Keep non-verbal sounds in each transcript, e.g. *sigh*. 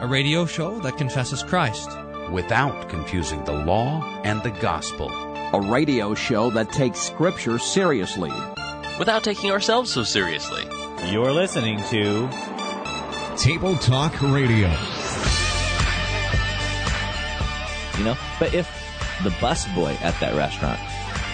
a radio show that confesses Christ without confusing the law and the gospel. A radio show that takes Scripture seriously without taking ourselves so seriously. You're listening to Table Talk Radio. You know, but if the busboy at that restaurant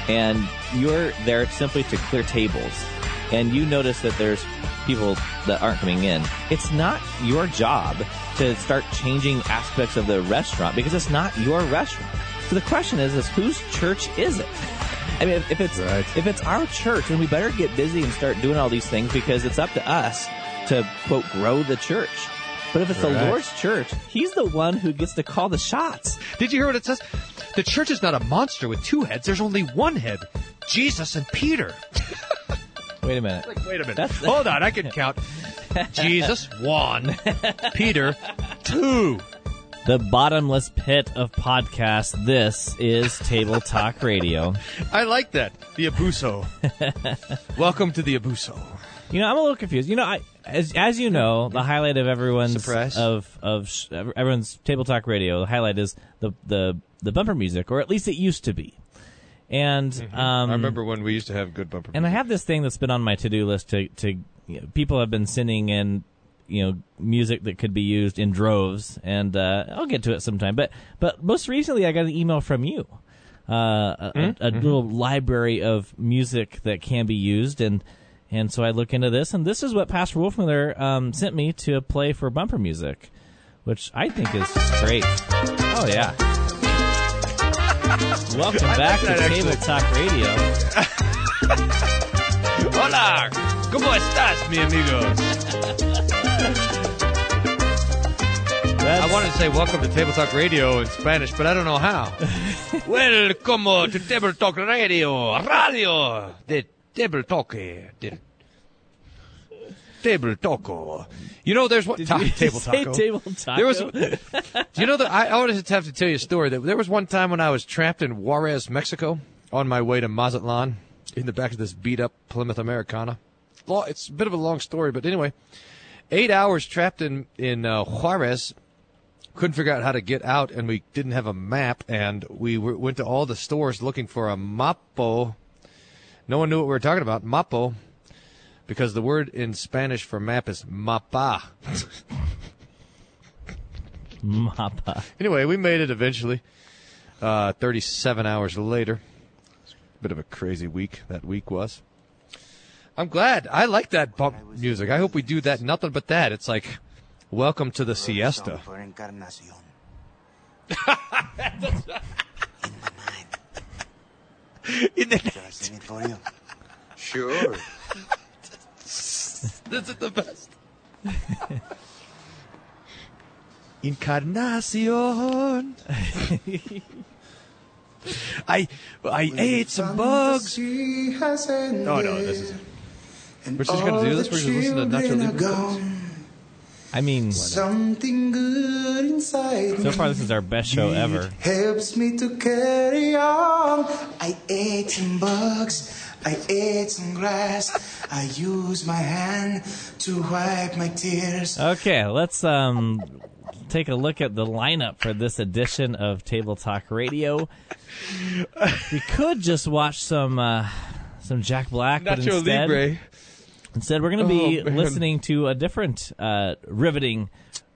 and you're there simply to clear tables and you notice that there's people that aren't coming in, it's not your job to start changing aspects of the restaurant because it's not your restaurant. So the question is, is whose church is it? I mean, if, if it's right. if it's our church, then we better get busy and start doing all these things because it's up to us to quote grow the church. But if it's right. the Lord's church, He's the one who gets to call the shots. Did you hear what it says? The church is not a monster with two heads. There's only one head, Jesus and Peter. Wait a minute. Like, wait a minute. That's... Hold on, I can count. *laughs* Jesus one, Peter two. The bottomless pit of podcasts. This is Table Talk Radio. I like that. The Abuso. *laughs* Welcome to the Abuso. You know, I'm a little confused. You know, I as as you know, the highlight of everyone's Surprise. of of everyone's Table Talk Radio. The highlight is the the the bumper music, or at least it used to be. And mm-hmm. um, I remember when we used to have good bumper. And music. I have this thing that's been on my to do list to to you know, people have been sending in you know music that could be used in droves, and uh, I'll get to it sometime. But but most recently, I got an email from you, uh, a, mm-hmm. a, a little library of music that can be used, and and so I look into this, and this is what Pastor Wolfmueller um, sent me to play for bumper music, which I think is great. Oh yeah. *laughs* Welcome back to Table Talk Radio. *laughs* Hola, ¿cómo estás, mi amigos? I wanted to say welcome to Table Talk Radio in Spanish, but I don't know how. *laughs* welcome to Table Talk Radio, radio de Table Talk. De table Taco. You know, there's what Did ta- you *laughs* table taco. Table taco. There was. do you know that I, I always have to tell you a story. That there was one time when I was trapped in Juarez, Mexico, on my way to Mazatlan, in the back of this beat up Plymouth Americana. It's a bit of a long story, but anyway, eight hours trapped in in uh, Juarez couldn't figure out how to get out, and we didn't have a map, and we were, went to all the stores looking for a mapo. No one knew what we were talking about, mapo, because the word in Spanish for map is mapa. mapa. Anyway, we made it eventually. Uh, 37 hours later. Bit of a crazy week that week was. I'm glad. I like that bump music. I hope we do that. Nothing but that. It's like Welcome to the siesta. *laughs* In the night. In the night. for you? Sure. *laughs* this is the best. *laughs* Encarnacion. I I ate some bugs. Oh no, this is. We're just gonna do this. We're just listening to Nacho Libre. I mean, something good inside. So far, this is our best show ever. Helps me to carry on. I ate some bugs. I ate some grass. I use my hand to wipe my tears. Okay, let's um take a look at the lineup for this edition of Table Talk Radio. we could just watch some uh, some Jack Black, Nacho but instead, Libre. Instead, we're going to be oh, listening to a different uh, riveting.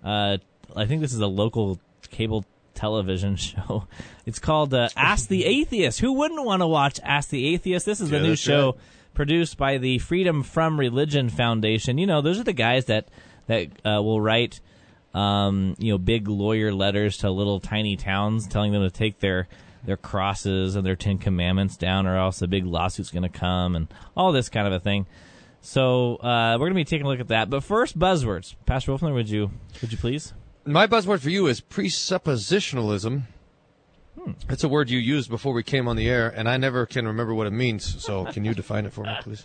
Uh, I think this is a local cable television *laughs* show. It's called uh, Ask the Atheist. Who wouldn't want to watch Ask the Atheist? This is the new show right. produced by the Freedom from Religion Foundation. You know, those are the guys that that uh, will write, um, you know, big lawyer letters to little tiny towns, telling them to take their their crosses and their Ten Commandments down, or else a big lawsuit's going to come, and all this kind of a thing. So uh, we're going to be taking a look at that. But first, buzzwords. Pastor Wolfner, would you would you please? My buzzword for you is presuppositionalism. Hmm. It's a word you used before we came on the air, and I never can remember what it means. So, can you define it for me, please?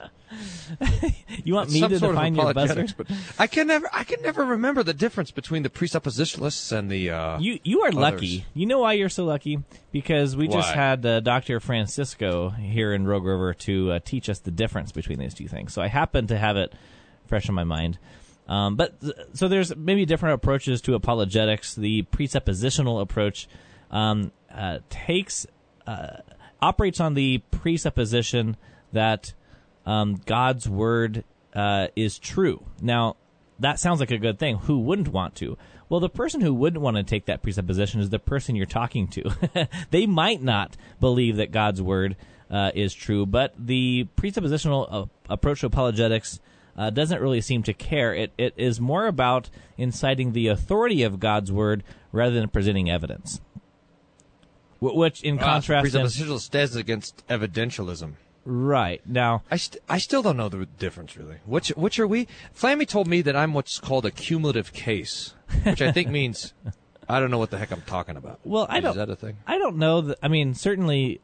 *laughs* you want me Some to define your buzzword? But I can never, I can never remember the difference between the presuppositionalists and the. Uh, you, you are others. lucky. You know why you're so lucky? Because we why? just had uh, Dr. Francisco here in Rogue River to uh, teach us the difference between these two things. So I happen to have it fresh in my mind. Um, but so there's maybe different approaches to apologetics. The presuppositional approach um, uh, takes uh, operates on the presupposition that um, God's word uh, is true. Now, that sounds like a good thing. Who wouldn't want to? Well, the person who wouldn't want to take that presupposition is the person you're talking to. *laughs* they might not believe that God's word uh, is true, but the presuppositional uh, approach to apologetics uh, doesn't really seem to care. It it is more about inciting the authority of God's word rather than presenting evidence. Wh- Which, in Ah, contrast, presuppositional stands against evidentialism. right now, I, st- I still don't know the difference really. Which which are we? Flammy told me that I'm what's called a cumulative case, which I think *laughs* means I don't know what the heck I'm talking about. Well, I Is don't. Is that a thing? I don't know. That, I mean, certainly,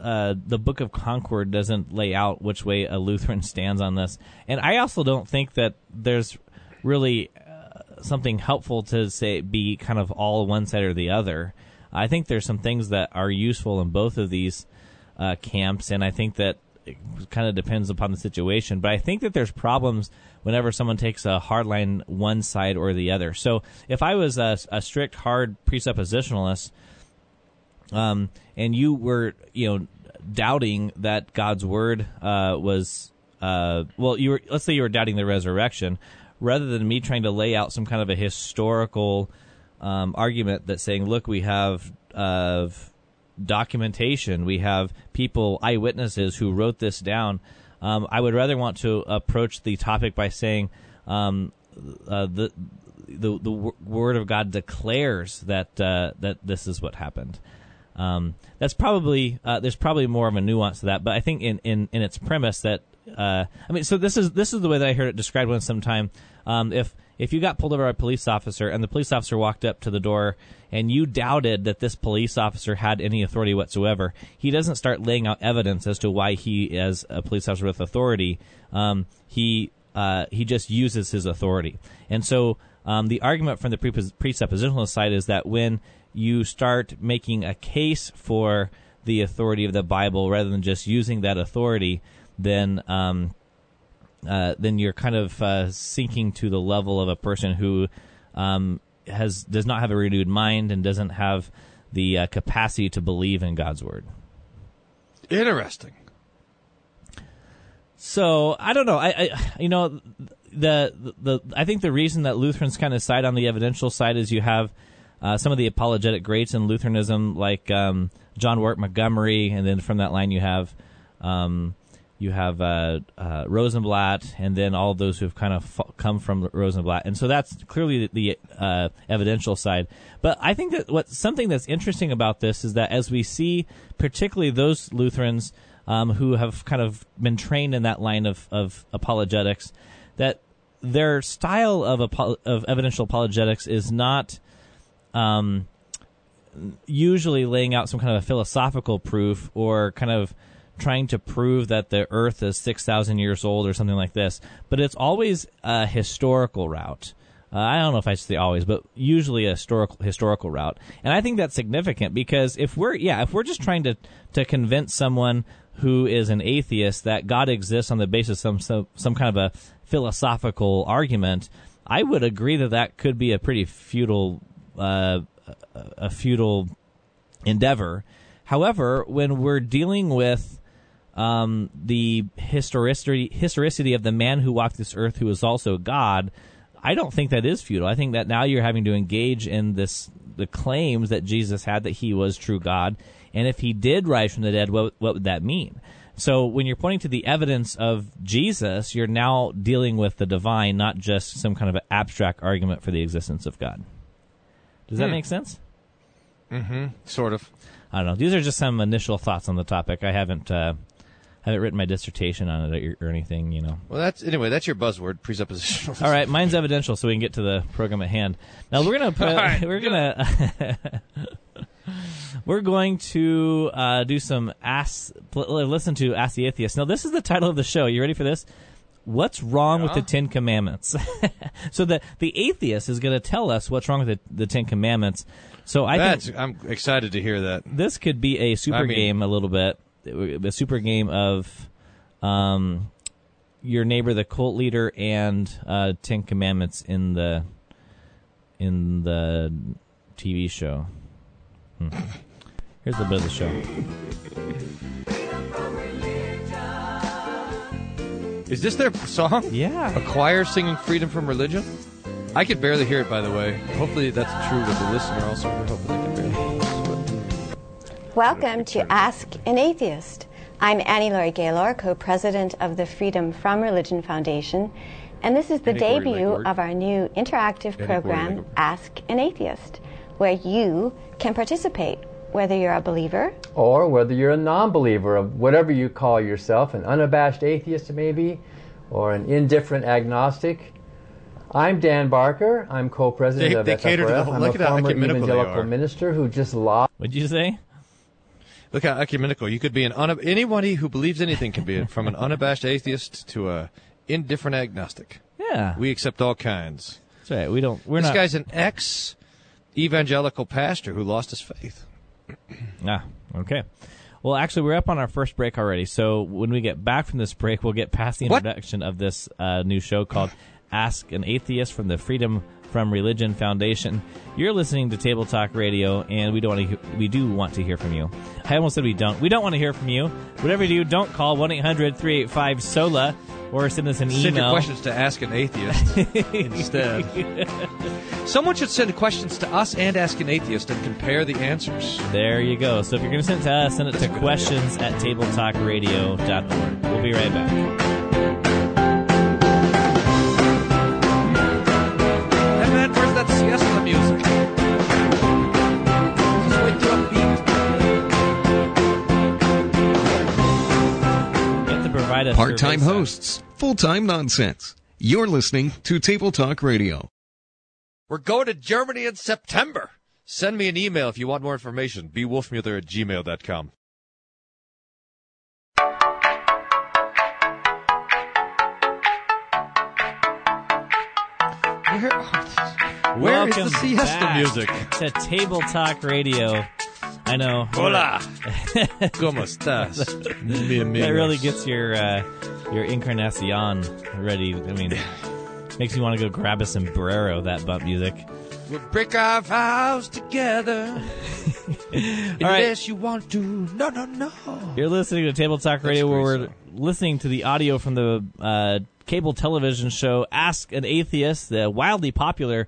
uh, the Book of Concord doesn't lay out which way a Lutheran stands on this, and I also don't think that there's really uh, something helpful to say be kind of all one side or the other. I think there's some things that are useful in both of these uh, camps, and I think that it kind of depends upon the situation. But I think that there's problems whenever someone takes a hard line one side or the other. So if I was a, a strict hard presuppositionalist, um, and you were, you know, doubting that God's word uh, was, uh, well, you were, let's say you were doubting the resurrection, rather than me trying to lay out some kind of a historical um, argument that saying, look, we have uh, documentation, we have people, eyewitnesses who wrote this down. Um, I would rather want to approach the topic by saying, um, uh, the the the word of God declares that uh, that this is what happened. Um, that's probably uh, there's probably more of a nuance to that, but I think in, in, in its premise that uh, I mean, so this is this is the way that I heard it described once sometime. Um, if if you got pulled over by a police officer and the police officer walked up to the door and you doubted that this police officer had any authority whatsoever, he doesn't start laying out evidence as to why he, is a police officer with authority, um, he uh, he just uses his authority. And so um, the argument from the pre- presuppositional side is that when you start making a case for the authority of the Bible rather than just using that authority, then um, uh, then you're kind of uh, sinking to the level of a person who um, has does not have a renewed mind and doesn't have the uh, capacity to believe in God's word. Interesting. So I don't know. I, I you know the, the the I think the reason that Lutherans kind of side on the evidential side is you have uh, some of the apologetic greats in Lutheranism, like um, John Warwick Montgomery, and then from that line you have um, you have uh, uh, Rosenbladt, and then all those who have kind of come from Rosenbladt, and so that's clearly the, the uh, evidential side. But I think that what something that's interesting about this is that as we see, particularly those Lutherans um, who have kind of been trained in that line of, of apologetics, that their style of apo- of evidential apologetics is not um, usually laying out some kind of a philosophical proof or kind of trying to prove that the earth is 6,000 years old or something like this, but it's always a historical route. Uh, I don't know if I say always, but usually a historical historical route, and I think that's significant because if we're yeah if we're just trying to to convince someone who is an atheist that God exists on the basis of some some, some kind of a philosophical argument, I would agree that that could be a pretty futile uh, a futile endeavor. However, when we're dealing with um, the historicity historicity of the man who walked this earth, who is also God, I don't think that is futile. I think that now you're having to engage in this the claims that Jesus had that he was true God, and if he did rise from the dead, what what would that mean? So when you're pointing to the evidence of Jesus, you're now dealing with the divine, not just some kind of abstract argument for the existence of God. Does that Hmm. make sense? Sort of. I don't know. These are just some initial thoughts on the topic. I haven't uh, haven't written my dissertation on it or, or anything. You know. Well, that's anyway. That's your buzzword, presuppositional. All right, mine's evidential, so we can get to the program at hand. Now we're gonna put, *laughs* All right, we're gonna *laughs* we're going to uh, do some ask listen to ask the atheist. Now this is the title of the show. You ready for this? What's wrong with the Ten Commandments? *laughs* so the the atheist is going to tell us what's wrong with the, the Ten Commandments. So I That's. think I'm excited to hear that. this could be a super I mean- game a little bit a super game of um your neighbor, the cult leader, and uh, Ten Commandments in the in the TV show. Hmm. Here's a bit of the show. Is this their song? Yeah. A choir singing freedom from religion? I could barely hear it, by the way. Hopefully that's true with the listener also. Hopefully they can barely. Welcome to Ask an Atheist. I'm Annie Laurie Gaylor, co-president of the Freedom from Religion Foundation, and this is the Annie Corey debut Legord. of our new interactive Annie Corey program, Legord. Ask an Atheist, where you can participate, whether you're a believer or whether you're a non-believer of whatever you call yourself, an unabashed atheist maybe, or an indifferent agnostic. I'm Dan Barker. I'm co-president They- of they the FFRF. I'm a former evangelical minister who just lost. What'd you say? Look how ecumenical. You could be an unab- anybody who believes anything can be *laughs* from an unabashed atheist to a indifferent agnostic. Yeah, We accept all kinds. that's right. We don't. We're this not. guy's an ex evangelical pastor who lost his faith. *clears throat* Ah, okay. Well, actually, we're up on our first break already. So when we get back from this break, we'll get past the What? introduction of this uh, new show called *sighs* Ask an Atheist from the Freedom from Religion Foundation. You're listening to Table Talk Radio, and we don't want to. We do want to hear from you. I almost said we don't. We don't want to hear from you. Whatever you do, don't call one 385 sola or send us an email. Send your questions to Ask an Atheist *laughs* instead. Someone should send questions to us and Ask an Atheist and compare the answers. There you go. So if you're going to send it to us, send it to questions at tabletalkradio.org. We'll be right back. Man, where's that siesta music? This is way too upbeat. You have to Part time hosts, full time nonsense. You're listening to Table Talk Radio. We're going to Germany in September. Send me an email if you want more information. bewolfmuller at gmail.com. Where, where is Welcome the siesta back music? to Table Talk Radio. I know. Hola. *laughs* ¿Cómo estás? Mi That really gets your uh, your incarnacion ready. I mean, makes you want to go grab a sombrero. That bump music. We'll break our vows together. *laughs* Unless you want to. No, no, no. You're listening to Table Talk Radio, where we're listening to the audio from the uh, cable television show Ask an Atheist, the wildly popular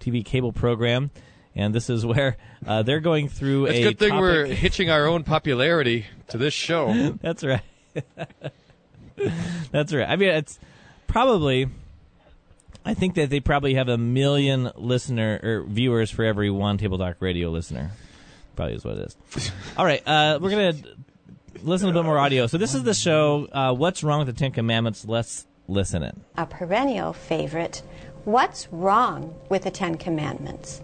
TV cable program. And this is where uh, they're going through It's a a good thing topic- we're hitching our own popularity to this show. *laughs* That's right. *laughs* That's right. I mean, it's probably. I think that they probably have a million listener or viewers for every one Table Talk Radio listener. Probably is what it is. All right, uh, we're gonna listen to a bit more audio. So this is the show. Uh, What's wrong with the Ten Commandments? Let's listen in. a perennial favorite. What's wrong with the Ten Commandments?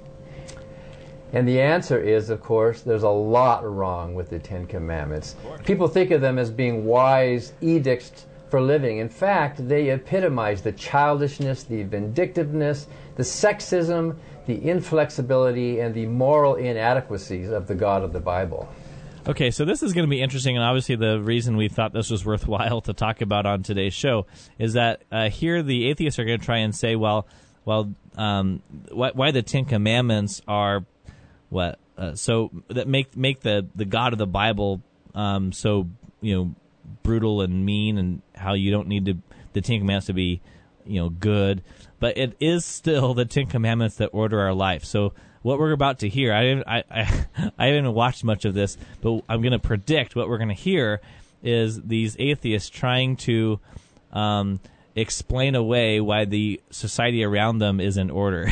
And the answer is, of course, there's a lot wrong with the Ten Commandments. People think of them as being wise edicts for living. In fact, they epitomize the childishness, the vindictiveness, the sexism, the inflexibility, and the moral inadequacies of the God of the Bible. Okay, so this is going to be interesting, and obviously the reason we thought this was worthwhile to talk about on today's show is that uh, here the atheists are going to try and say, well, well, um, why, why the Ten Commandments are what uh, so that make make the the God of the Bible um, so you know brutal and mean, and how you don't need to the Ten Commandments to be you know good, but it is still the Ten Commandments that order our life. So what we're about to hear, I didn't, I, I, *laughs* I haven't watched much of this, but I'm going to predict what we're going to hear is these atheists trying to um, explain away why the society around them is in order,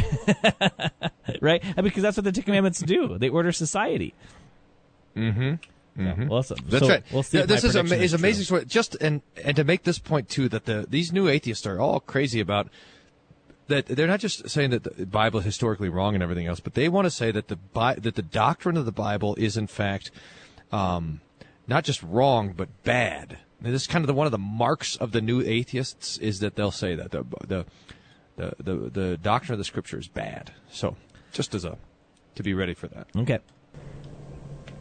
*laughs* right? Because that's what the Ten Commandments do. They order society. Mm-hmm. Yeah, well, so- That's so right. We'll see. Yeah, this is, ama- is amazing. story. Just and and to make this point too, that the these new atheists are all crazy about that. They're not just saying that the Bible is historically wrong and everything else, but they want to say that the Bi- that the doctrine of the Bible is in fact um, not just wrong but bad. And this is kind of the, one of the marks of the new atheists is that they'll say that the the the the, the doctrine of the Scripture is bad. So just as a to be ready for that. Okay.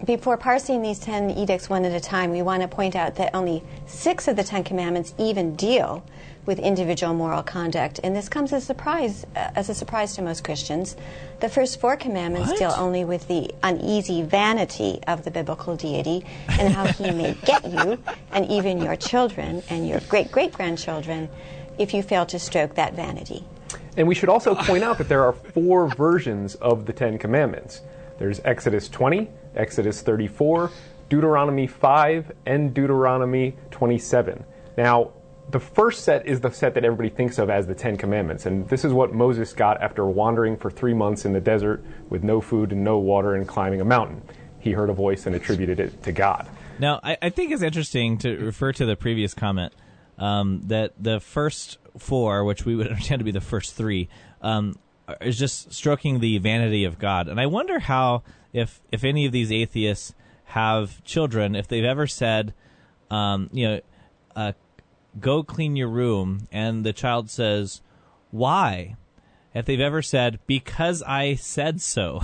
before parsing these 10 edicts one at a time, we want to point out that only six of the 10 commandments even deal with individual moral conduct, and this comes as a surprise uh, as a surprise to most Christians. The first four commandments What? deal only with the uneasy vanity of the biblical deity and how he may *laughs* get you and even your children and your great great grandchildren if you fail to stroke that vanity. And we should also point out that there are four versions of the Ten Commandments. There's Exodus 20, Exodus 34, Deuteronomy 5, and Deuteronomy 27. Now, the first set is the set that everybody thinks of as the Ten Commandments, and this is what Moses got after wandering for three months in the desert with no food and no water and climbing a mountain. He heard a voice and attributed it to God. Now, I, I think it's interesting to refer to the previous comment um, that the first four, which we would *laughs* understand to be the first three, um, is just stroking the vanity of God. And I wonder how, if if any of these atheists have children, if they've ever said, um, you know, uh, go clean your room, and the child says, why? If they've ever said, because I said so.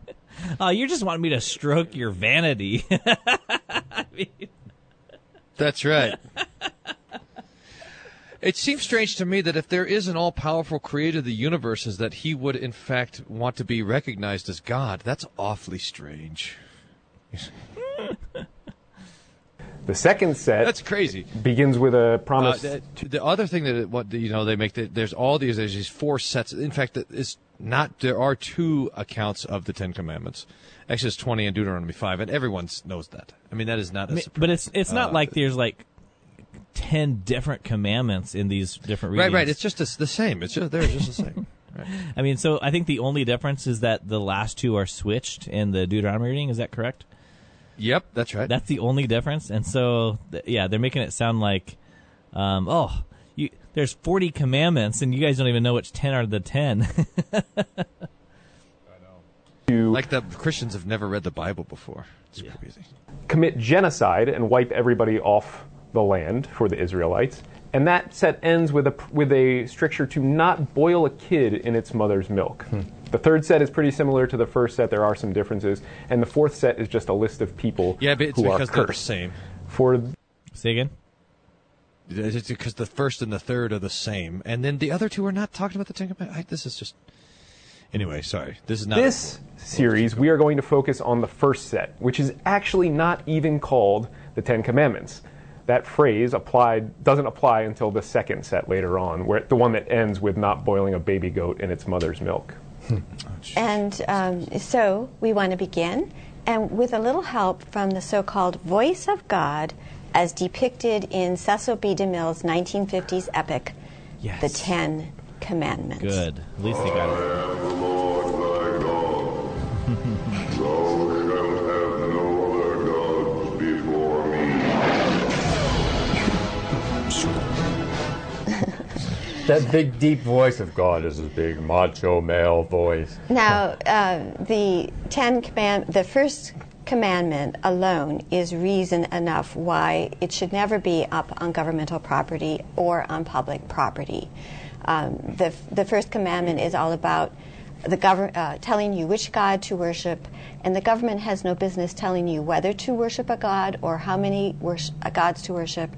*laughs* oh, you just want me to stroke your vanity. I *laughs* mean, That's right. *laughs* It seems strange to me that if there is an all powerful creator of the universes, that he would in fact want to be recognized as God. That's awfully strange. The second set That's crazy. begins with a Uh, promise. the, the other thing that it- what you know they make that there's all these there's these four sets. In fact, it's not there are two accounts of the Ten Commandments, Exodus 20 and Deuteronomy 5, and everyone knows that. I mean, that is not a mean, surprise. but it's it's not Uh, like there's like ten different commandments in these different right, readings. right. Right. It's just the the same. It's just they're just the same. *laughs* Right. I mean, so I think the only difference is that the last two are switched in the Deuteronomy reading. Is that correct? Yep, that's right. That's the only difference. And so, th- yeah, they're making it sound like, um, oh, you, there's 40 commandments, and you guys don't even know which 10 are the 10. *laughs* like the Christians have never read the Bible before. It's crazy. commit genocide and wipe everybody off the land for the Israelites. And that set ends with a with a stricture to not boil a kid in its mother's milk. The third set is pretty similar to the first set. There are some differences, and the fourth set is just a list of people Yeah, but it's who are because they're the cursed. same. For Say again? It's because the first and the third are the same, and then the other two are not talking about the Ten Commandments. I- This is just. Anyway, sorry. This is not. this series, we are going to focus on the first set, which is actually not even called the Ten Commandments. That phrase applied doesn't apply until the second set later on, where the one that ends with not boiling a baby goat in its mother's milk. And um, so we want to begin, and with a little help from the so called voice of God as depicted in Cecil B. DeMille's 1950s epic, Yes. The Ten Commandments. Good. At least they got it. That big, deep voice of God is his big macho male voice. Now, uh, the Ten Command, the first commandment alone is reason enough why it should never be up on governmental property or on public property. Um, the the first commandment is all about the government uh, telling you which God to worship, and the government has no business telling you whether to worship a God or how many wors- uh, gods to worship,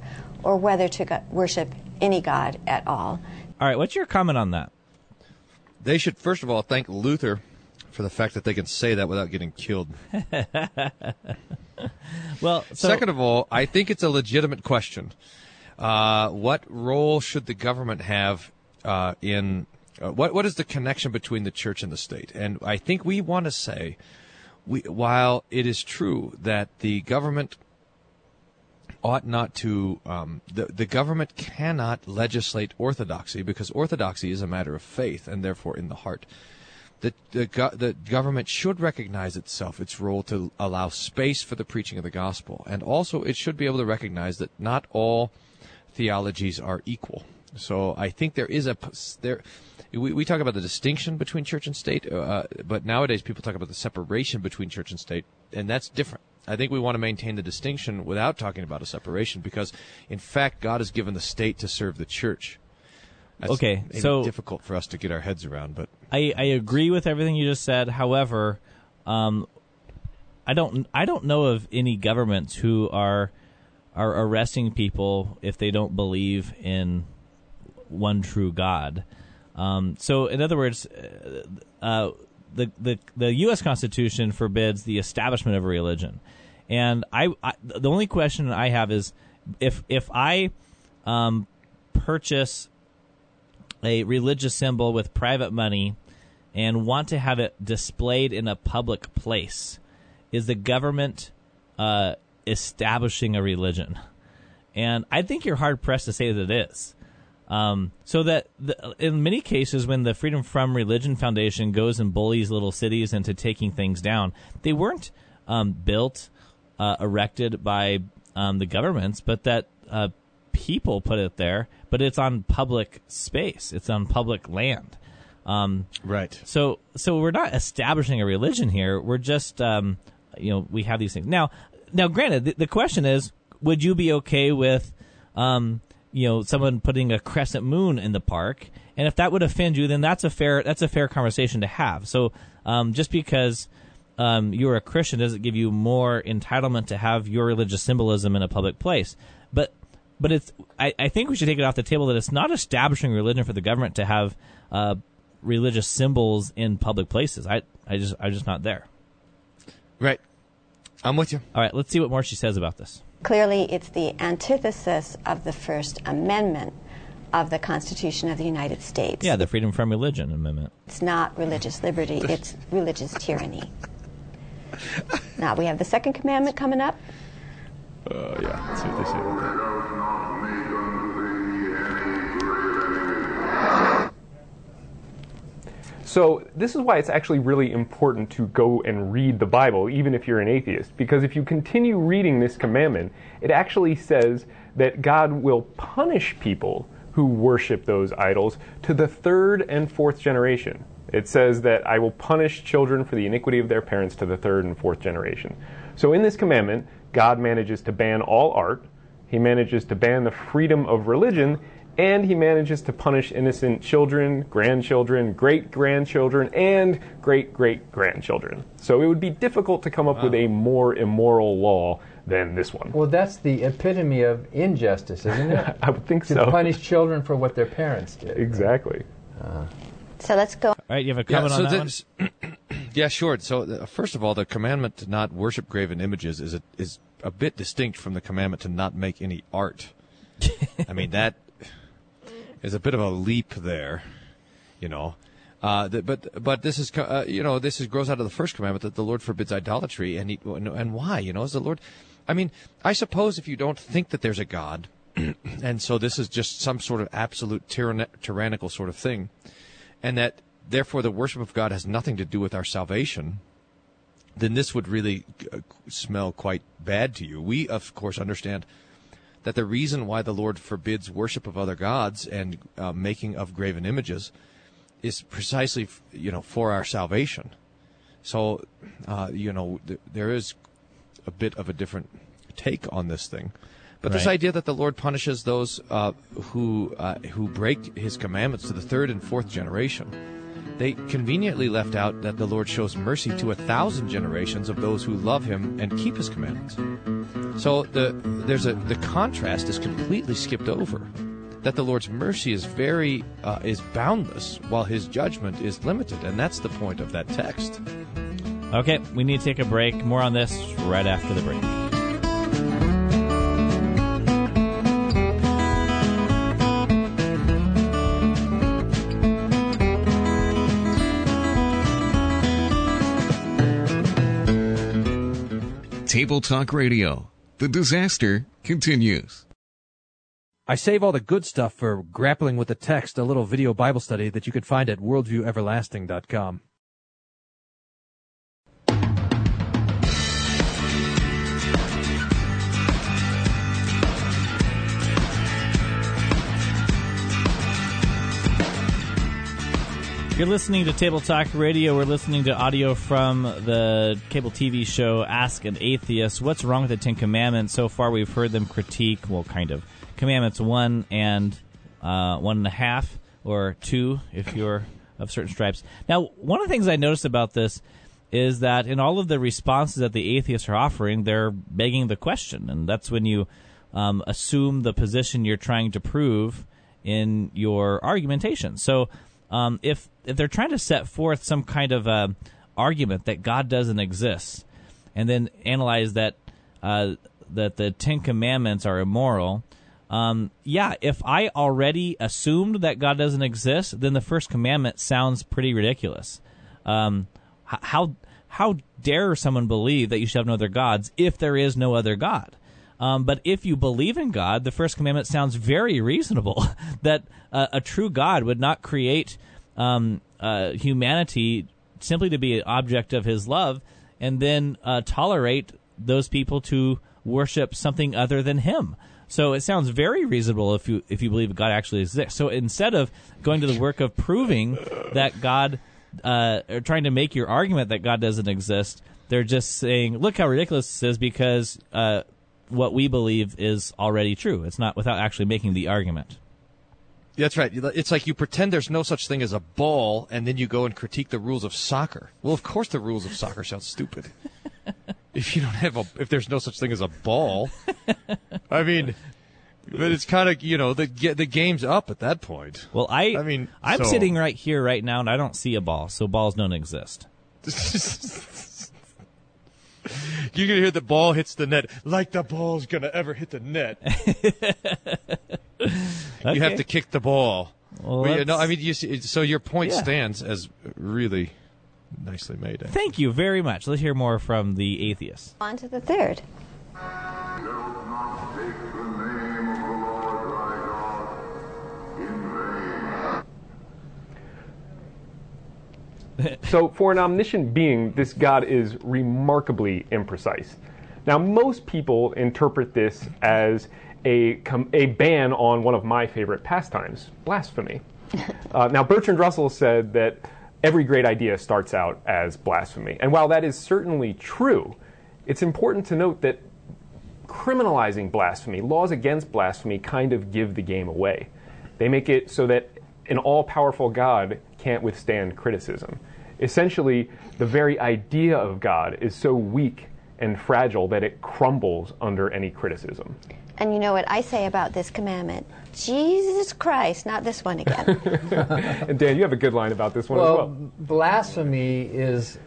or whether to go- worship any God at all. All right, what's your comment on that? They should first of all thank Luther for the fact that they can say that without getting killed. *laughs* Well, so, Second of all, I think it's a legitimate question. Uh, what role should the government have uh, in uh, what? What is the connection between the church and the state? And I think we want to say, we, while it is true that the government ought not to, um, the the government cannot legislate orthodoxy because orthodoxy is a matter of faith and therefore in the heart the the, go- the government should recognize itself its role to allow space for the preaching of the gospel, and also it should be able to recognize that not all theologies are equal. So I think there is a there. We, we talk about the distinction between church and state, uh, but nowadays people talk about the separation between church and state, and that's different. I think we want to maintain the distinction without talking about a separation, because in fact God has given the state to serve the church. That's Okay, so- difficult for us to get our heads around, but I, I agree with everything you just said. However, um, I don't I don't know of any governments who are are arresting people if they don't believe in one true God. Um, so, in other words, uh, uh, the the the U.S. Constitution forbids the establishment of a religion, and I, I the only question I have is if if I um, purchase a religious symbol with private money and want to have it displayed in a public place, is the government uh, establishing a religion? And I think you're hard pressed to say that it is. Um, so that the, in many cases, when the Freedom from Religion Foundation goes and bullies little cities into taking things down, they weren't um, built, uh, erected by um, the governments, but that uh, people put it there. But it's on public space. It's on public land. Um, right. So, so we're not establishing a religion here. We're just, um, you know, we have these things now. Now, granted, the, the question is, would you be okay with, um, you know, someone putting a crescent moon in the park? And if that would offend you, then that's a fair that's a fair conversation to have. So, um, just because um, you're a Christian doesn't give you more entitlement to have your religious symbolism in a public place. But but it's I, I think we should take it off the table that it's not establishing religion for the government to have uh, religious symbols in public places. I I just I'm just not there. Right. I'm with you. All right, let's see what more she says about this. Clearly, it's the antithesis of the First Amendment of the Constitution of the United States. Yeah, the Freedom from Religion Amendment. It's not religious liberty, it's religious tyranny. now, we have the second commandment coming up. Uh, yeah, let's see what they say about that. So, this is why it's actually really important to go and read the Bible, even if you're an atheist. Because if you continue reading this commandment, it actually says that God will punish people who worship those idols to the third and fourth generation. It says that I will punish children for the iniquity of their parents to the third and fourth generation. So, in this commandment, God manages to ban all art, He manages to ban the freedom of religion, and he manages to punish innocent children, grandchildren, great grandchildren, and great great grandchildren. So it would be difficult to come up with a more immoral law than this one. Well, that's the epitome of injustice, isn't it? *laughs* I would think to so. punish children for what their parents did. Exactly. So let's go. All right, you have a Yeah, comment so on that this- *clears throat* yeah, sure. So uh, first of all, the commandment to not worship graven images is a, is a bit distinct from the commandment to not make any art. *laughs* I mean that is a bit of a leap there, you know. Uh, th- but but this is uh, you know this is grows out of the first commandment that the Lord forbids idolatry and he, and why you know is the Lord. I mean, I suppose if you don't think that there's a God, *clears throat* and so this is just some sort of absolute tyrann- tyrannical sort of thing, and that therefore the worship of God has nothing to do with our salvation, then this would really uh, smell quite bad to you. We, of course, understand that the reason why the Lord forbids worship of other gods and uh, making of graven images is precisely, you know, for our salvation. So, uh, you know, th- there is a bit of a different take on this thing. But this idea that the Lord punishes those uh, who uh, who break His commandments to the third and fourth generation, they conveniently left out that the Lord shows mercy to a thousand generations of those who love Him and keep His commandments. So the there's a the contrast is completely skipped over. That the Lord's mercy is very uh, is boundless, while His judgment is limited, and that's the point of that text. Okay, we need to take a break. More on this right after the break. Table Talk Radio. The disaster continues. I save all the good stuff for grappling with the text, a little video Bible study that you can find at worldvieweverlasting.com. You're listening to Table Talk Radio. We're listening to audio from the cable TV show Ask an Atheist. What's wrong with the Ten Commandments? So far, we've heard them critique, well, kind of, Commandments 1 and uh, 1 and a half, or 2 if you're of certain stripes. Now, one of the things I noticed about this is that in all of the responses that the atheists are offering, they're begging the question, and that's when you um, assume the position you're trying to prove in your argumentation. So, um, if if they're trying to set forth some kind of uh, argument that God doesn't exist, and then analyze that uh, that the Ten Commandments are immoral, um, yeah, if I already assumed that God doesn't exist, then the first commandment sounds pretty ridiculous. Um, how how dare someone believe that you should have no other gods if there is no other God? Um, but if you believe in God, the first commandment sounds very reasonable. *laughs* that uh, a true God would not create um, uh, humanity simply to be an object of His love, and then uh, tolerate those people to worship something other than Him. So it sounds very reasonable if you if you believe God actually exists. So instead of going to the work of proving that God, uh, or trying to make your argument that God doesn't exist, they're just saying, "Look how ridiculous this is," because uh, what we believe is already true. It's not without actually making the argument. That's right. It's like you pretend there's no such thing as a ball, and then you go and critique the rules of soccer. Well, of course the rules of soccer sound stupid. *laughs* if you don't have a, if there's no such thing as a ball, I mean, but it's kind of you know the the game's up at that point. Well, I, I mean, I'm so- sitting right here right now, and I don't see a ball, so balls don't exist. *laughs* *laughs* You're gonna hear the ball hits the net like the ball's gonna ever hit the net. *laughs* You have to kick the ball. Well, Well, yeah, no, I mean, you see, so your point Yeah. stands as really nicely made. I think. Thank you very much. Let's hear more from the atheist. On to the third. *laughs* So, for an omniscient being, this God is remarkably imprecise. Now, most people interpret this as a, com- a ban on one of my favorite pastimes, blasphemy. *laughs* Uh, now, Bertrand Russell said that every great idea starts out as blasphemy. And while that is certainly true, it's important to note that criminalizing blasphemy, laws against blasphemy, kind of give the game away. They make it so that an all powerful God can't withstand criticism. Essentially, the very idea of God is so weak and fragile that it crumbles under any criticism. And you know what I say about this commandment? Jesus Christ, not this one again. *laughs* And Dan, you have a good line about this one as Well, well. blasphemy is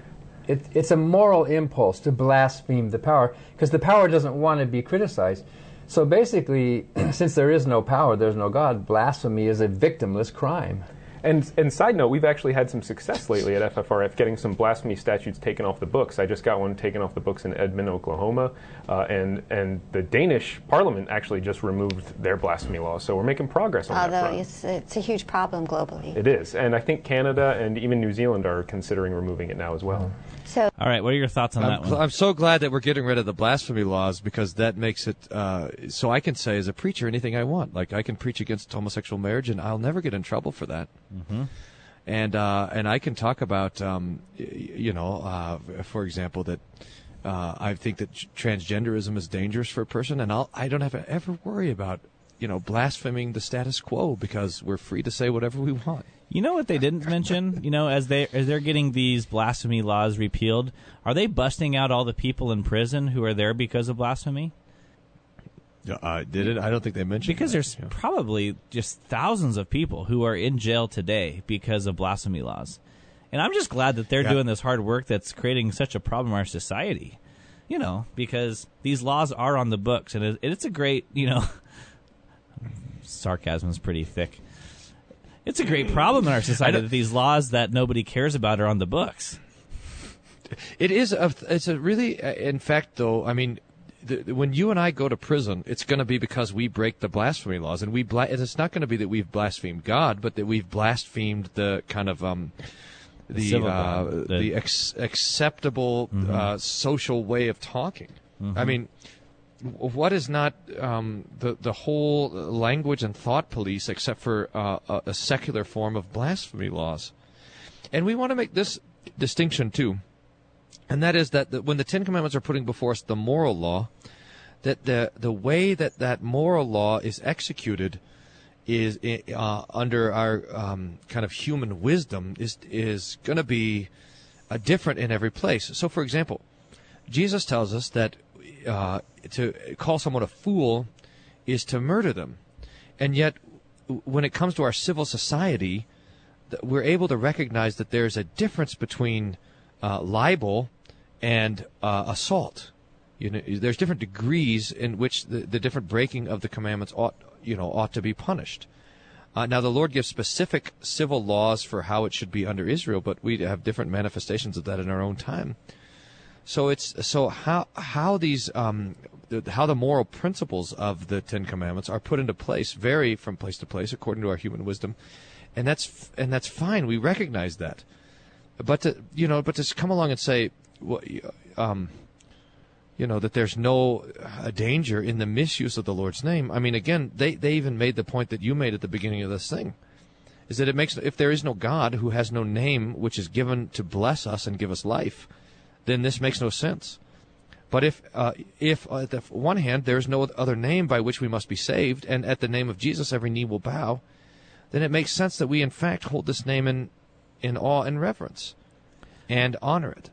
it, it's a moral impulse to blaspheme the power because the power doesn't want to be criticized. So basically, *clears throat* since there is no power, there's no God. Blasphemy is a victimless crime. And, and side note, we've actually had some success lately at FFRF getting some blasphemy statutes taken off the books. I just got one taken off the books in Edmond, Oklahoma, uh, and and the Danish Parliament actually just removed their blasphemy law. So we're making progress on that Although front. it's, it's a huge problem globally. It is, and I think Canada and even New Zealand are considering removing it now as well. So, All right, what are your thoughts on I'm, that one? I'm so glad that we're getting rid of the blasphemy laws because that makes it uh, so I can say as a preacher anything I want. Like I can preach against homosexual marriage and I'll never get in trouble for that. Mm-hmm. And uh, and I can talk about um, you know, uh, for example, that uh, I think that transgenderism is dangerous for a person, and I'll I don't have to ever worry about you know blaspheming the status quo because we're free to say whatever we want. You know what they didn't mention? You know, as they as they're getting these blasphemy laws repealed, are they busting out all the people in prison who are there because of blasphemy? Uh, did it? I don't think they mentioned Because that, there's yeah. probably just thousands of people who are in jail today because of blasphemy laws. And I'm just glad that they're Yeah. doing this hard work that's creating such a problem in our society. You know, because these laws are on the books and it's a great, you know, *laughs* sarcasm is pretty thick. It's a great problem in our society that these laws that nobody cares about are on the books. It is. A, it's a really. uh, In fact, though, I mean, the, when you and I go to prison, it's going to be because we break the blasphemy laws, and we. Bla- it's not going to be that we've blasphemed God, but that we've blasphemed the kind of um, the civil uh, the, the- ex- acceptable uh, social way of talking. I mean. What is not um, the the whole language and thought police, except for uh, a, a secular form of blasphemy laws? And we want to make this distinction too and that is that the, when the Ten Commandments are putting before us the moral law, that the the way that that moral law is executed is uh, under our um, kind of human wisdom is is going to be uh, different in every place. So, for example, Jesus tells us that uh, to call someone a fool is to murder them, and yet when it comes to our civil society, we're able to recognize that there's a difference between uh, libel and uh, assault. You know, there's different degrees in which the, the different breaking of the commandments ought, you know, ought to be punished. Uh, now, the Lord gives specific civil laws for how it should be under Israel, but we have different manifestations of that in our own time. So it's so how how these um, the, how the moral principles of the Ten Commandments are put into place vary from place to place according to our human wisdom, and that's and that's fine. We recognize that, but to you know, but to come along and say, um, you know, that there's no uh, danger in the misuse of the Lord's name. I mean, again, they they even made the point that you made at the beginning of this thing, is that it makes if there is no God who has no name which is given to bless us and give us life, then this makes no sense. But if uh, if uh, at the one hand there is no other name by which we must be saved, and at the name of Jesus every knee will bow, then it makes sense that we in fact hold this name in in awe and reverence, and honor it.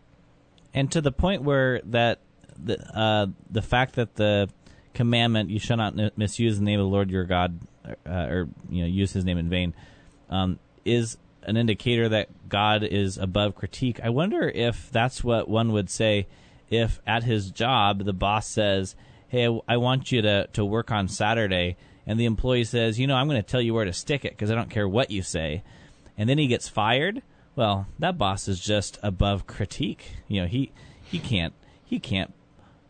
And to the point where that the uh, the fact that the commandment you shall not n- misuse the name of the Lord your God, uh, or you know use His name in vain, um, is an indicator that God is above critique. I wonder if that's what one would say if at his job the boss says, "Hey, I want you to to work on Saturday," and the employee says, "You know, I'm going to tell you where to stick it because I don't care what you say," and then he gets fired. Well, that boss is just above critique. You know, he he can't he can't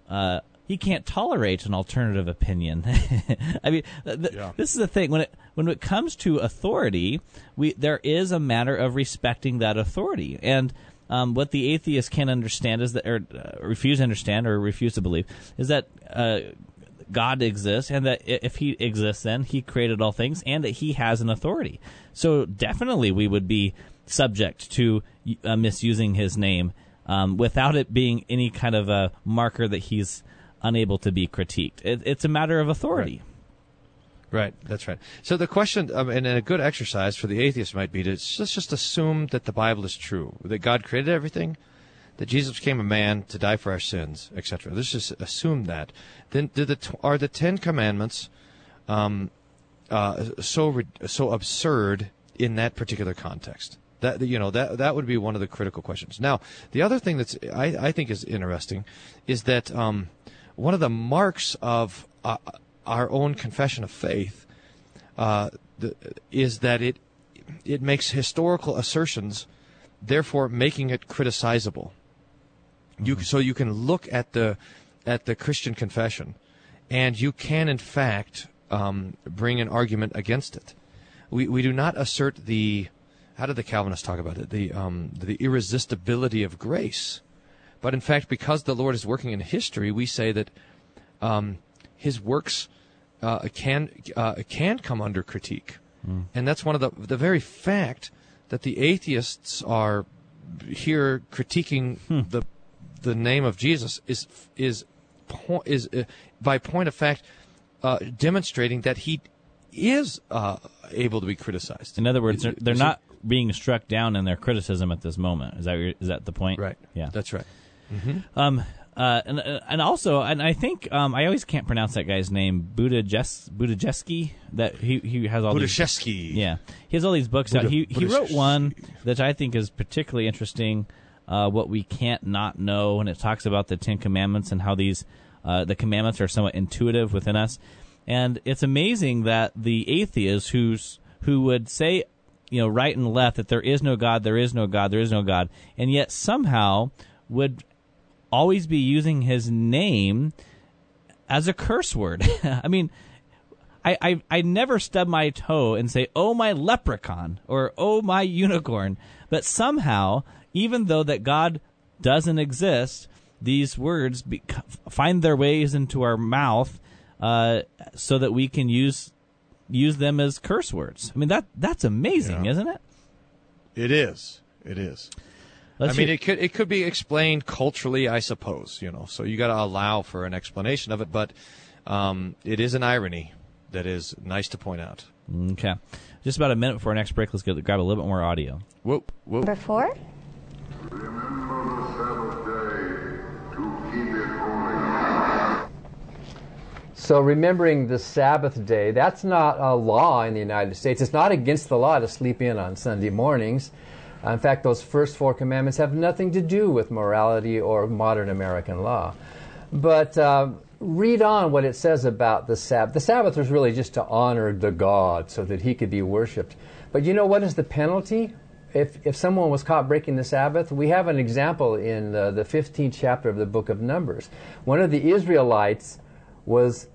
uh, he can't tolerate an alternative opinion. *laughs* I mean, th- Yeah. this is the thing when it when it comes to authority, we there is a matter of respecting that authority, and um, what the atheist can't understand is that, or uh, refuse to understand, or refuse to believe, is that. Uh, God exists, and that if He exists, then He created all things, and that He has an authority. So definitely, we would be subject to uh, misusing His name um, without it being any kind of a marker that He's unable to be critiqued. It, it's a matter of authority. Right, that's right. So the question, um, and a good exercise for the atheist might be to just, just assume that the Bible is true, that God created everything, that Jesus became a man to die for our sins, etc. Let's just assume that. Then, the are the Ten Commandments um, uh, so so absurd in that particular context? That you know that that would be one of the critical questions. Now, the other thing that's I, I think is interesting is that um, one of the marks of uh, our own confession of faith uh, the, is that it it makes historical assertions, therefore making it criticizable. You so you can look at the at the Christian confession, and you can in fact um, bring an argument against it. We we do not assert the how did the Calvinists talk about it the um, the irresistibility of grace, but in fact because the Lord is working in history, we say that um, His works uh, can uh, can come under critique, and that's one of the the very fact that the atheists are here critiquing the the name of Jesus is is is uh, by point of fact uh, demonstrating that he is uh, able to be criticized. In other words, they're, they're not being struck down in their criticism at this moment. Is that is that the point? Right. Yeah. That's right. Um. Uh. And and also, and I think um. I always can't pronounce that guy's name. Budajes Budajeski. That he he has all these. Yeah, he has all these books out. He he wrote one that I think is particularly interesting. Uh, what we can't not know, and it talks about the Ten Commandments and how these uh, the commandments are somewhat intuitive within us. And it's amazing that the atheist who's who would say, you know, right and left that there is no God, there is no God, there is no God, and yet somehow would always be using his name as a curse word. *laughs* I mean, I, I I never stub my toe and say, "Oh my leprechaun" or "Oh my unicorn," but somehow, even though that God doesn't exist, these words be, find their ways into our mouth, uh, so that we can use use them as curse words. I mean that that's amazing, Yeah. isn't it? It is. It is. Let's I mean, hear- it could it could be explained culturally, I suppose. You know, so you got to allow for an explanation of it, but um, it is an irony that is nice to point out. Okay, just about a minute before our next break, let's go, grab a little bit more audio. Whoop, whoop. Number four. So remembering the Sabbath day, that's not a law in the United States. It's not against the law to sleep in on Sunday mornings. Uh, in fact, those first four commandments have nothing to do with morality or modern American law. But uh, read on what it says about the Sabbath. The Sabbath was really just to honor the God so that he could be worshiped. But you know what is the penalty? If, if someone was caught breaking the Sabbath, we have an example in uh, the 15th chapter of the book of Numbers. One of the Israelites was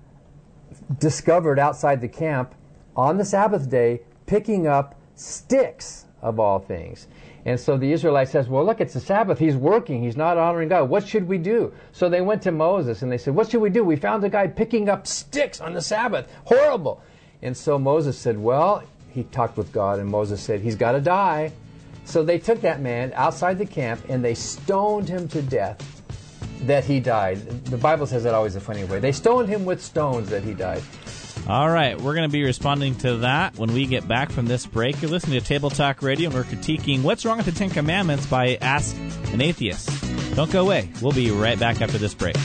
discovered outside the camp on the Sabbath day picking up sticks of all things. And so the Israelite says, Well, look, it's the Sabbath. He's working. He's not honoring God. What should we do? So they went to Moses and they said, What should we do? We found a guy picking up sticks on the Sabbath. Horrible. And so Moses said, Well, he talked with God, and Moses said, He's got to die. So they took that man outside the camp and they stoned him to death that he died. The Bible says that always a funny way. They stoned him with stones that he died. All right, we're going to be responding to that when we get back from this break. You're listening to Table Talk Radio, and we're critiquing What's Wrong with the Ten Commandments by Ask an Atheist. Don't go away. We'll be right back after this break.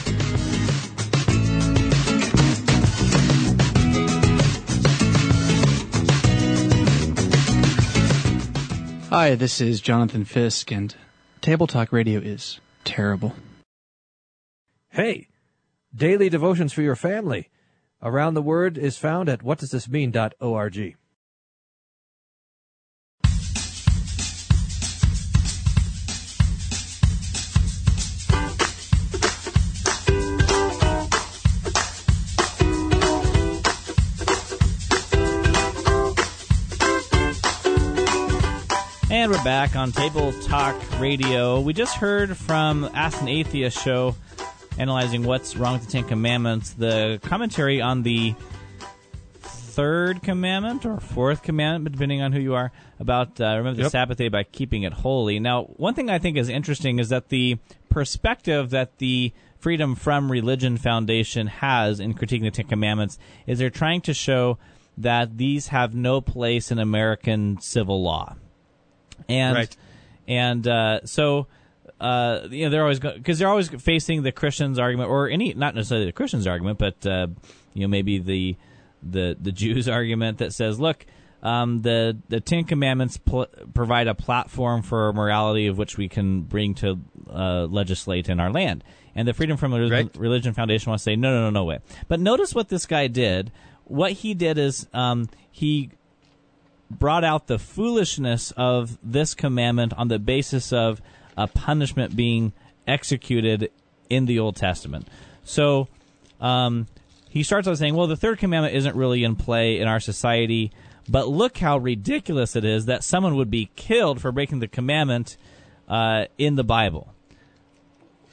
Hi, this is Jonathan Fisk, and Table Talk Radio is terrible. Hey, daily devotions for your family. Around the Word is found at whatdoesthismean.org. And we're back on Table Talk Radio. We just heard from Ask an Atheist show analyzing what's wrong with the Ten Commandments, the commentary on the third commandment or fourth commandment, depending on who you are, about uh, remember the Yep. Sabbath day by keeping it holy. Now, one thing I think is interesting is that the perspective that the Freedom from Religion Foundation has in critiquing the Ten Commandments is they're trying to show that these have no place in American civil law. And Right. and uh, so uh, you know they're always because they're always facing the Christians argument or any not necessarily the Christians argument, but uh, you know maybe the the the Jews *laughs* argument that says, look, um, the the Ten Commandments pl- provide a platform for morality of which we can bring to uh, legislate in our land, and the Freedom from Religion, Religion Foundation wants to say, no, no, no, no way. But notice what this guy did. What he did is um, he brought out the foolishness of this commandment on the basis of a punishment being executed in the Old Testament. So um, he starts out saying, well, the third commandment isn't really in play in our society, but look how ridiculous it is that someone would be killed for breaking the commandment uh, in the Bible.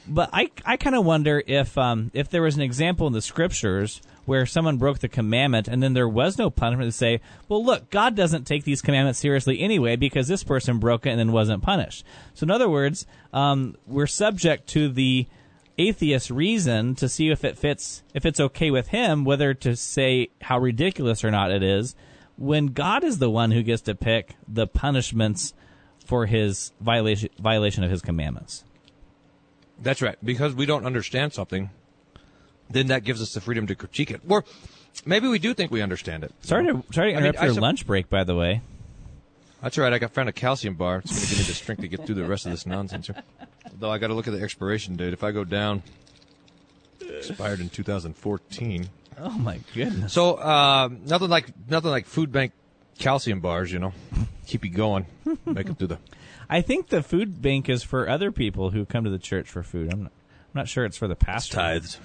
But I, I kind of wonder if um, if there was an example in the scriptures where someone broke the commandment and then there was no punishment to say, well, look, God doesn't take these commandments seriously anyway because this person broke it and then wasn't punished. So, in other words, um, we're subject to the atheist reason to see if it fits, if it's okay with him, whether to say how ridiculous or not it is, when God is the one who gets to pick the punishments for his violation violation of his commandments. That's right. Because we don't understand something, then that gives us the freedom to critique it. Or maybe we do think we understand it. Sorry to sorry to I mean, interrupt I your sup- lunch break, by the way. That's all right. I got found a calcium bar. It's going to give me the strength to get through the rest of this nonsense. here. Though I got to look at the expiration date. If I go down, expired in 2014. Oh my goodness. So uh, nothing like nothing like food bank calcium bars. You know, keep you going, make it through the. *laughs* I think the food bank is for other people who come to the church for food. I'm not, I'm not sure it's for the pastor. tithes.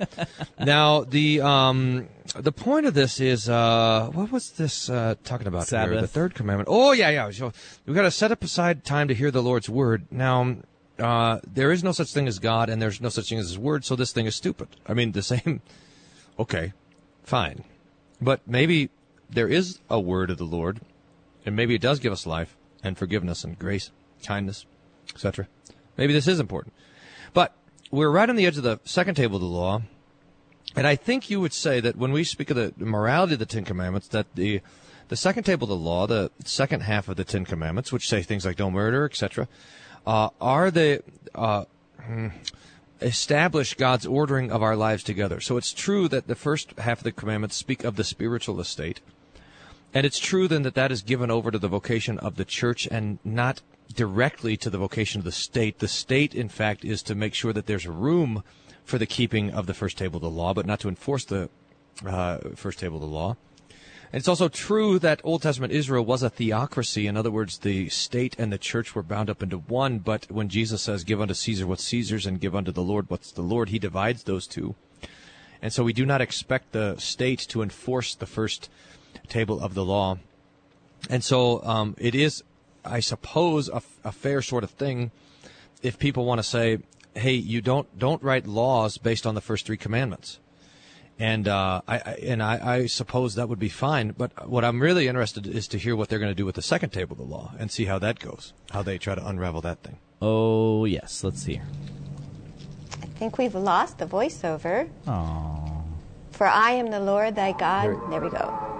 *laughs* now the um the point of this is uh what was this uh talking about here? The third commandment. Oh yeah, yeah. So we've got to set up aside time to hear the Lord's word. Now uh there is no such thing as God and there's no such thing as his word, so this thing is stupid. I mean the *laughs* same okay, fine. But maybe there is a word of the Lord, and maybe it does give us life and forgiveness and grace, kindness, etc. Maybe this is important. We're right on the edge of the second table of the law, and I think you would say that when we speak of the morality of the Ten Commandments, that the the second table of the law, the second half of the Ten Commandments, which say things like don't murder, etc., uh, are the uh, hmm, establish God's ordering of our lives together. So it's true that the first half of the commandments speak of the spiritual estate. And it's true then that that is given over to the vocation of the church and not directly to the vocation of the state. The state, in fact, is to make sure that there's room for the keeping of the first table of the law, but not to enforce the uh, first table of the law. And it's also true that Old Testament Israel was a theocracy. In other words, the state and the church were bound up into one. But when Jesus says, give unto Caesar what's Caesar's and give unto the Lord what's the Lord, he divides those two. And so we do not expect the state to enforce the first table of the law. And so um, it is, I suppose, a, a fair sort of thing if people want to say, hey, you don't don't write laws based on the first three commandments and uh, I, I, and I, I, suppose that would be fine. But what I'm really interested is to hear what they're going to do with the second table of the law and see how that goes, how they try to unravel that thing. Oh yes, let's see. I think we've lost the voiceover. Oh. For I am the Lord thy God. There we go.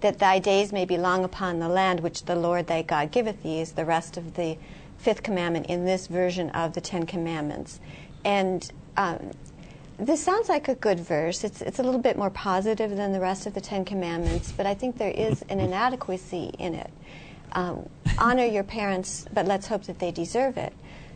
That thy days may be long upon the land which the Lord thy God giveth thee is the rest of the fifth commandment in this version of the Ten Commandments. And um, this sounds like a good verse. It's, it's a little bit more positive than the rest of the Ten Commandments, but I think there is an inadequacy in it. Um, honor your parents, but let's hope that they deserve it.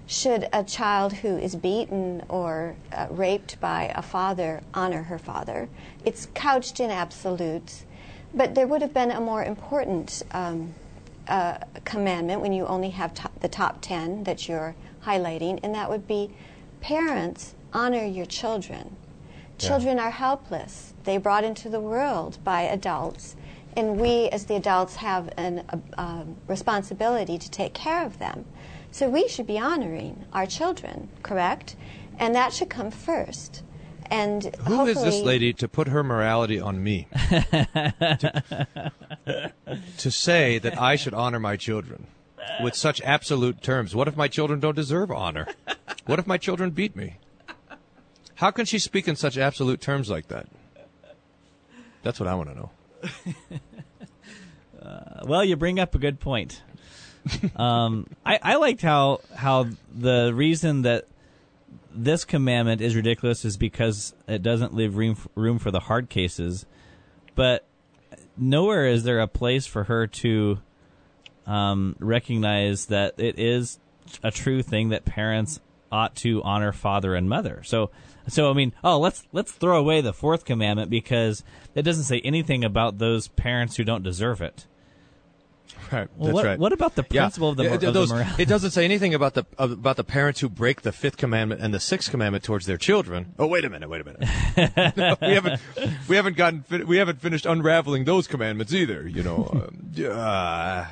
Should a child who is beaten or uh, raped by a father honor her father? It's couched in absolutes, but there would have been a more important um, uh, commandment when you only have to- the top ten that you're highlighting, and that would be parents honor your children. Children are helpless. They brought into the world by adults, and we as the adults have a uh, responsibility to take care of them. So we should be honoring our children, correct? And that should come first. And Who is this lady to put her morality on me? *laughs* to, to say that I should honor my children with such absolute terms. What if my children don't deserve honor? What if my children beat me? How can she speak in such absolute terms like that? That's what I want to know. *laughs* Uh, well, you bring up a good point. um, I, I liked how how the reason that this commandment is ridiculous is because it doesn't leave room room for the hard cases, but nowhere is there a place for her to um, recognize that it is a true thing that parents ought to honor father and mother. So, so I mean, oh, let's let's throw away the fourth commandment because it doesn't say anything about those parents who don't deserve it. *laughs* Right. Well, that's what- right. what about the principle of the Yeah, mor- of the morality? It doesn't say anything about the about the parents who break the fifth commandment and the sixth commandment towards their children. Oh, wait a minute, wait a minute. No, *laughs* *laughs* we haven't we haven't gotten we haven't finished unraveling those commandments either. You know, uh,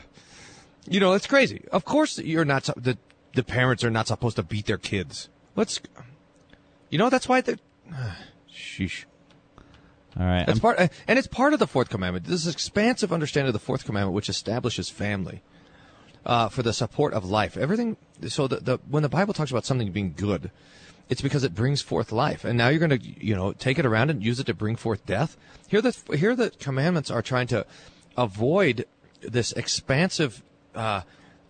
you know it's crazy. Of course, you're not the the parents are not supposed to beat their kids. Let's, you know, that's why the. *sighs* sheesh. All right. That's I'm- part, and it's part of the fourth commandment. This is expansive understanding of the fourth commandment, which establishes family uh, for the support of life. Everything. So the, the when the Bible talks about something being good, it's because it brings forth life. And now you're going to, you know, take it around and use it to bring forth death. Here, the here the commandments are trying to avoid this expansive uh,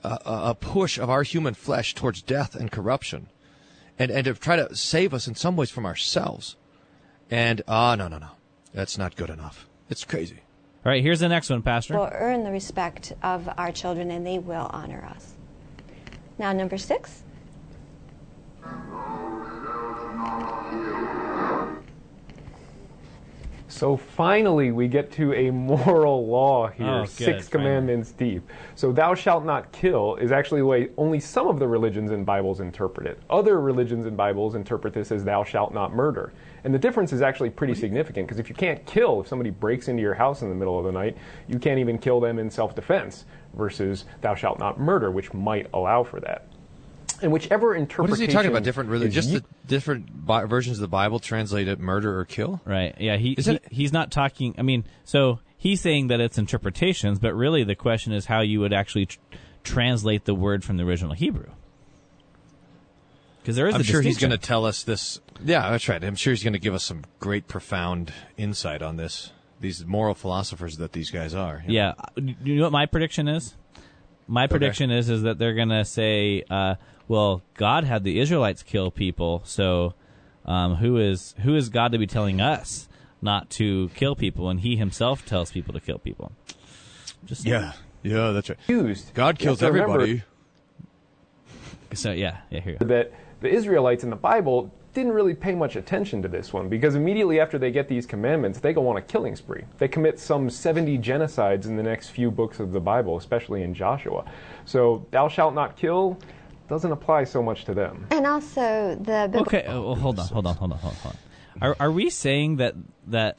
uh, a push of our human flesh towards death and corruption, and and to try to save us in some ways from ourselves. And ah, no, no, no, that's not good enough. It's crazy. All right, here's the next one, Pastor. We'll earn the respect of our children and they will honor us. Now, number six. So finally, we get to a moral *laughs* law oh, here, Oh, good, six finally. commandments deep. So, thou shalt not kill is actually the way only some of the religions and Bibles interpret it. Other religions and Bibles interpret this as thou shalt not murder. And the difference is actually pretty significant because if you can't kill, if somebody breaks into your house in the middle of the night, you can't even kill them in self defense versus thou shalt not murder, which might allow for that. And whichever What interpretation. is he talking about? Different religion? is Just u- the different bi- versions of the Bible translated murder or kill? Right. Yeah. He, Is he it- he's not talking. I mean, so he's saying that it's interpretations, but really the question is how you would actually tr- translate the word from the original Hebrew. Because there is. I'm a sure he's going to tell us this. Yeah, that's right. I'm sure he's going to give us some great, profound insight on this. These moral philosophers that these guys are. you know. Yeah. You know what my prediction is? my prediction is is that they're gonna say, uh, well, God had the Israelites kill people, so um, who is who is God to be telling us not to kill people, and He Himself tells people to kill people? Just Yeah, yeah, that's right. Used. God You have kills to remember everybody. So yeah, yeah. Here. you. That the Israelites in the Bible didn't really pay much attention to this one because immediately after they get these commandments, they go on a killing spree. They commit some 70 genocides in the next few books of the Bible, especially in Joshua. So, thou shalt not kill doesn't apply so much to them. And also the biblical Okay, well, hold on, hold on, hold on, hold on. Hold on. Are are we saying that that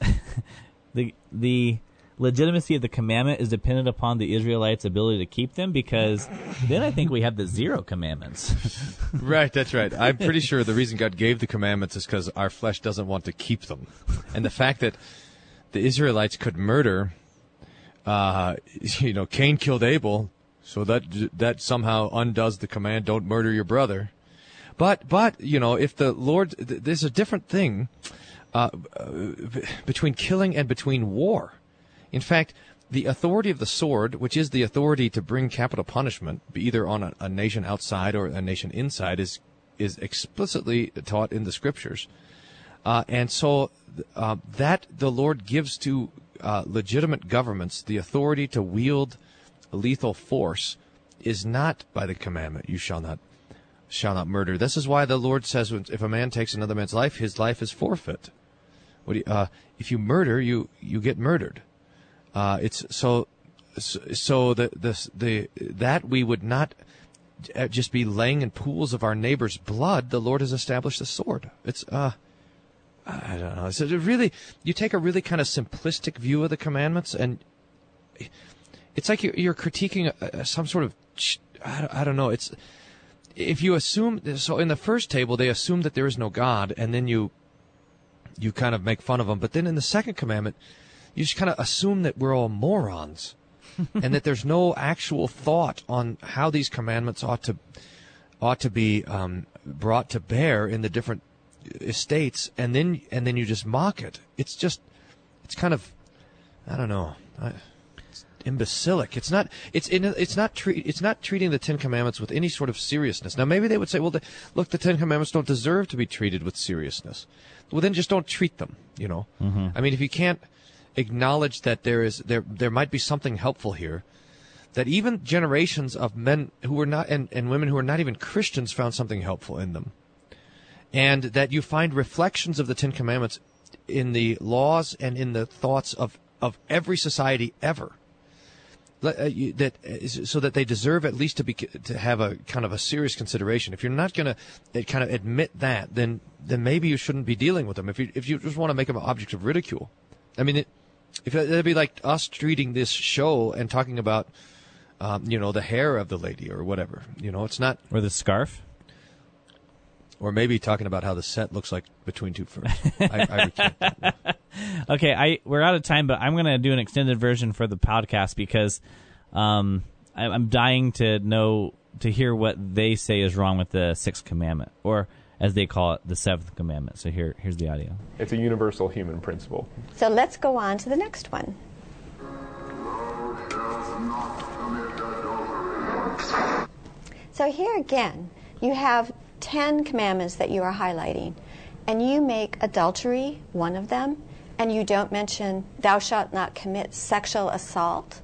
*laughs* the the legitimacy of the commandment is dependent upon the Israelites' ability to keep them? Because then I think we have the zero commandments. *laughs* Right, that's right. I'm pretty sure the reason God gave the commandments is because our flesh doesn't want to keep them, and the fact that the Israelites could murder, uh, *laughs* you know, Cain killed Abel, so that that somehow undoes the command: "Don't murder your brother." But but you know, if the Lord, th- there's a different thing uh, uh, between killing and between war. In fact, the authority of the sword, which is the authority to bring capital punishment, either on a, a nation outside or a nation inside, is is explicitly taught in the scriptures. Uh, and so uh, that the Lord gives to uh, legitimate governments the authority to wield lethal force is not by the commandment, "You shall not shall not murder." This is why the Lord says, "If a man takes another man's life, his life is forfeit." You, uh, if you murder, you you get murdered. Uh, it's so so the the the that we would not uh, just be laying in pools of our neighbor's blood. The Lord has established the sword. It's uh. I don't know. So really, you take a really kind of simplistic view of the commandments, and it's like you're, you're critiquing a, a, some sort of I don't, I don't know. It's if you assume so in the first table they assume that there is no God, and then you you kind of make fun of them. But then in the second commandment, you just kind of assume that we're all morons, *laughs* and that there's no actual thought on how these commandments ought to ought to be um, brought to bear in the different uh, estates, and then and then you just mock it. It's just it's kind of I don't know. I, imbecilic. It's not. It's in. It's not. Treat. It's not treating the Ten Commandments with any sort of seriousness. Now, maybe they would say, "Well, the, look, the Ten Commandments don't deserve to be treated with seriousness." Well, then just don't treat them. You know. Mhm. I mean, if you can't acknowledge that there is there there might be something helpful here, that even generations of men who were not and, and women who were not even Christians found something helpful in them, and that you find reflections of the Ten Commandments in the laws and in the thoughts of of every society ever. Uh, That is- so that they deserve at least to be to have a kind of a serious consideration. If you're not going to kind of admit that, then then maybe you shouldn't be dealing with them. If you if you just want to make them objects of ridicule, I mean, it, if it, it'd be like us treating this show and talking about, um, you know, the hair of the lady or whatever. You know, it's not or the scarf, or maybe talking about how the set looks like between two ferns. I, I *laughs* okay, I we're out of time, but I'm gonna do an extended version for the podcast because um, I, I'm dying to know to hear what they say is wrong with the sixth commandment, or as they call it, the seventh commandment. So here, here's the audio. It's a universal human principle. So let's go on to the next one. So here again, you have 10 commandments that you are highlighting, and you make adultery one of them, and you don't mention thou shalt not commit sexual assault.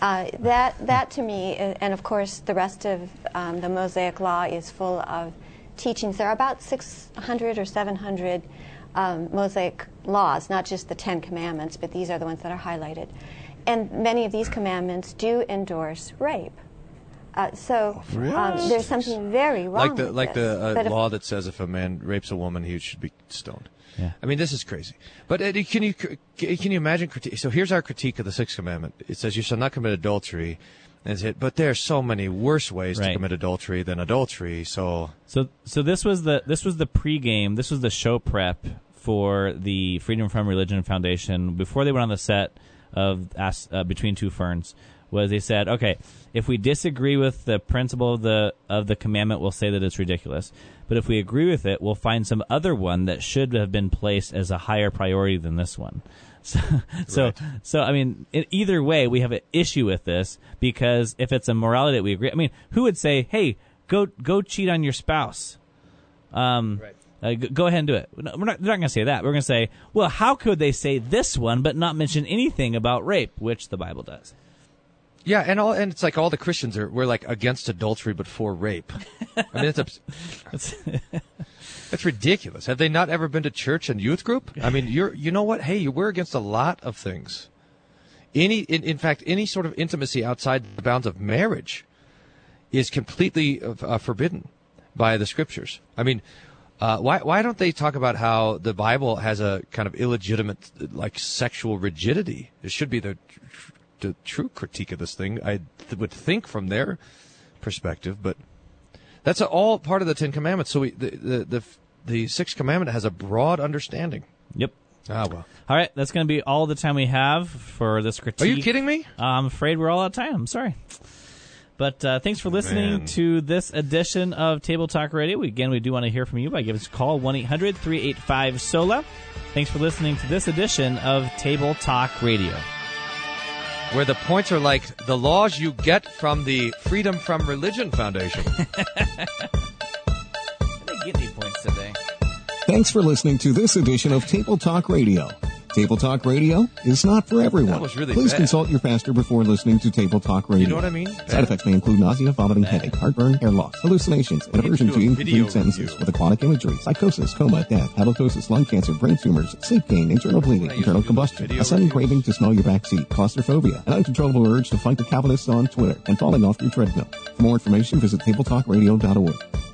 Uh, that, that to me, uh, and of course the rest of um, the Mosaic Law is full of teachings. There are about 600 or 700 um, Mosaic laws, not just the Ten Commandments, but these are the ones that are highlighted. And many of these commandments do endorse rape. Uh, so um, there's something very wrong. like the with like this. the uh, But if- law that says if a man rapes a woman, he should be stoned. Yeah. I mean, this is crazy. But uh, can you can you imagine? criti- So here's our critique of the sixth commandment. It says you shall not commit adultery. And it, but there are so many worse ways to commit adultery than adultery. So So, so this was the this was the pregame. This was the show prep for the Freedom from Religion Foundation before they went on the set of Ask, uh, Between Two Ferns. was they said, okay, if we disagree with the principle of the of the commandment, we'll say that it's ridiculous. But if we agree with it, we'll find some other one that should have been placed as a higher priority than this one. *laughs* So, so, Right. so I mean, in either way, we have an issue with this because if it's a morality that we agree, I mean, who would say, "Hey, go go cheat on your spouse"? Um, uh, go ahead and do it. We're not, we're not, they're not going to say that. We're going to say, well, how could they say this one but not mention anything about rape, which the Bible does? Yeah, and all and it's like all the Christians are we're like against adultery but for rape. I mean, it's abs- *laughs* that's ridiculous. Have they not ever been to church and youth group? I mean, you're you know what? Hey, we're against a lot of things. Any in, in fact any sort of intimacy outside the bounds of marriage is completely uh, forbidden by the scriptures. I mean, uh, why why don't they talk about how the Bible has a kind of illegitimate like sexual rigidity? It should be the the true critique of this thing. I th- would think from their perspective, but that's a, all part of the Ten Commandments. So we, the, the the the sixth commandment has a broad understanding. Yep. Ah well. All right, that's going to be all the time we have for this critique. Are you kidding me? I'm afraid we're all out of time. I'm sorry. But uh, thanks for listening Man. to this edition of Table Talk Radio. We, again, we do want to hear from you by giving us a call, 1 800 385 SOLA. Thanks for listening to this edition of Table Talk Radio. Where the points are like the laws you get from the Freedom from Religion Foundation. *laughs* I didn't get any points today. Thanks for listening to this edition of Table Talk Radio. Table Talk Radio is not for everyone. Really Please bad. consult your pastor before listening to Table Talk Radio. You know what I mean? Side effects may include nausea, vomiting, headache, heartburn, hair loss, hallucinations, and aversion to incomplete sentences with aquatic imagery, psychosis, coma, death, halitosis, lung cancer, brain tumors, sleep pain, internal bleeding, internal combustion, a sudden craving to smell your backseat, claustrophobia, an uncontrollable urge to fight the Calvinists on Twitter, and falling off your treadmill. For more information, visit tabletalkradio.org.